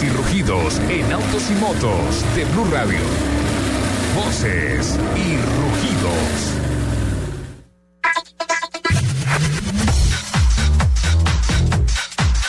Y rugidos en autos y motos de Blue Radio. Voces y rugidos.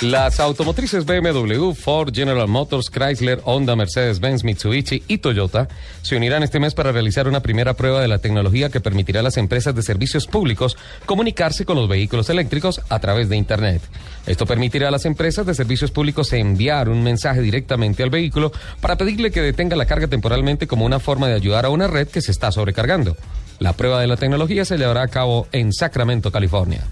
Las automotrices BMW, Ford, General Motors, Chrysler, Honda, Mercedes-Benz, Mitsubishi y Toyota se unirán este mes para realizar una primera prueba de la tecnología que permitirá a las empresas de servicios públicos comunicarse con los vehículos eléctricos a través de Internet. Esto permitirá a las empresas de servicios públicos enviar un mensaje directamente al vehículo para pedirle que detenga la carga temporalmente como una forma de ayudar a una red que se está sobrecargando. La prueba de la tecnología se llevará a cabo en Sacramento, California.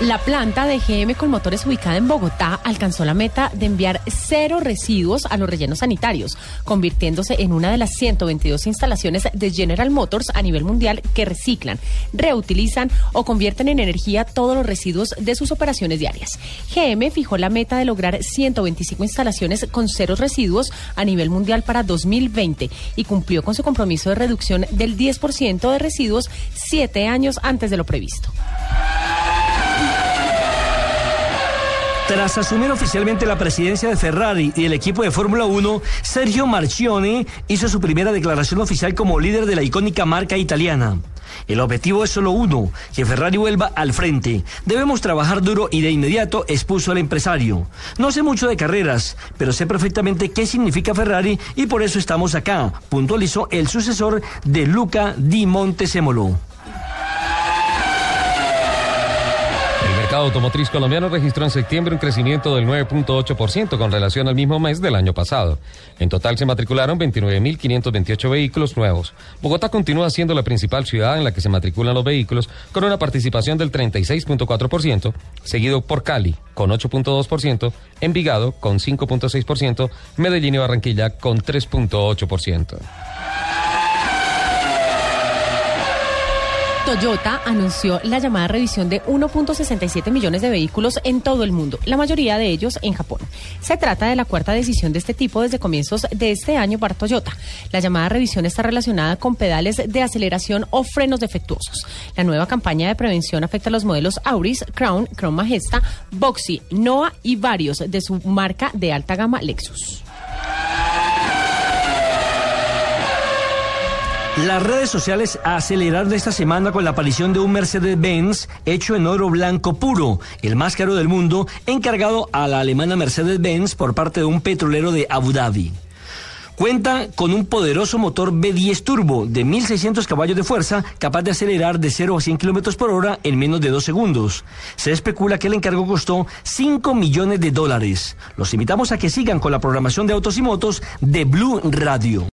La planta de GM con motores ubicada en Bogotá alcanzó la meta de enviar cero residuos a los rellenos sanitarios, convirtiéndose en una de las 122 instalaciones de General Motors a nivel mundial que reciclan, reutilizan o convierten en energía todos los residuos de sus operaciones diarias. GM fijó la meta de lograr 125 instalaciones con cero residuos a nivel mundial para 2020 y cumplió con su compromiso de reducción del 10% de residuos siete años antes de lo previsto. Tras asumir oficialmente la presidencia de Ferrari y el equipo de Fórmula 1, Sergio Marchione hizo su primera declaración oficial como líder de la icónica marca italiana. El objetivo es solo uno, que Ferrari vuelva al frente. Debemos trabajar duro y de inmediato expuso el empresario. No sé mucho de carreras, pero sé perfectamente qué significa Ferrari y por eso estamos acá, puntualizó el sucesor de Luca Di Montesemolo. El mercado automotriz colombiano registró en septiembre un crecimiento del 9.8% con relación al mismo mes del año pasado. En total se matricularon 29.528 vehículos nuevos. Bogotá continúa siendo la principal ciudad en la que se matriculan los vehículos con una participación del 36.4%, seguido por Cali con 8.2%, Envigado con 5.6%, Medellín y Barranquilla con 3.8%. Toyota anunció la llamada revisión de 1.67 millones de vehículos en todo el mundo, la mayoría de ellos en Japón. Se trata de la cuarta decisión de este tipo desde comienzos de este año para Toyota. La llamada revisión está relacionada con pedales de aceleración o frenos defectuosos. La nueva campaña de prevención afecta a los modelos Auris, Crown, Crown Majesta, Boxy, Noah y varios de su marca de alta gama Lexus. Las redes sociales aceleraron esta semana con la aparición de un Mercedes-Benz hecho en oro blanco puro, el más caro del mundo, encargado a la alemana Mercedes-Benz por parte de un petrolero de Abu Dhabi. Cuenta con un poderoso motor B10 turbo de 1600 caballos de fuerza, capaz de acelerar de 0 a 100 kilómetros por hora en menos de dos segundos. Se especula que el encargo costó 5 millones de dólares. Los invitamos a que sigan con la programación de autos y motos de Blue Radio.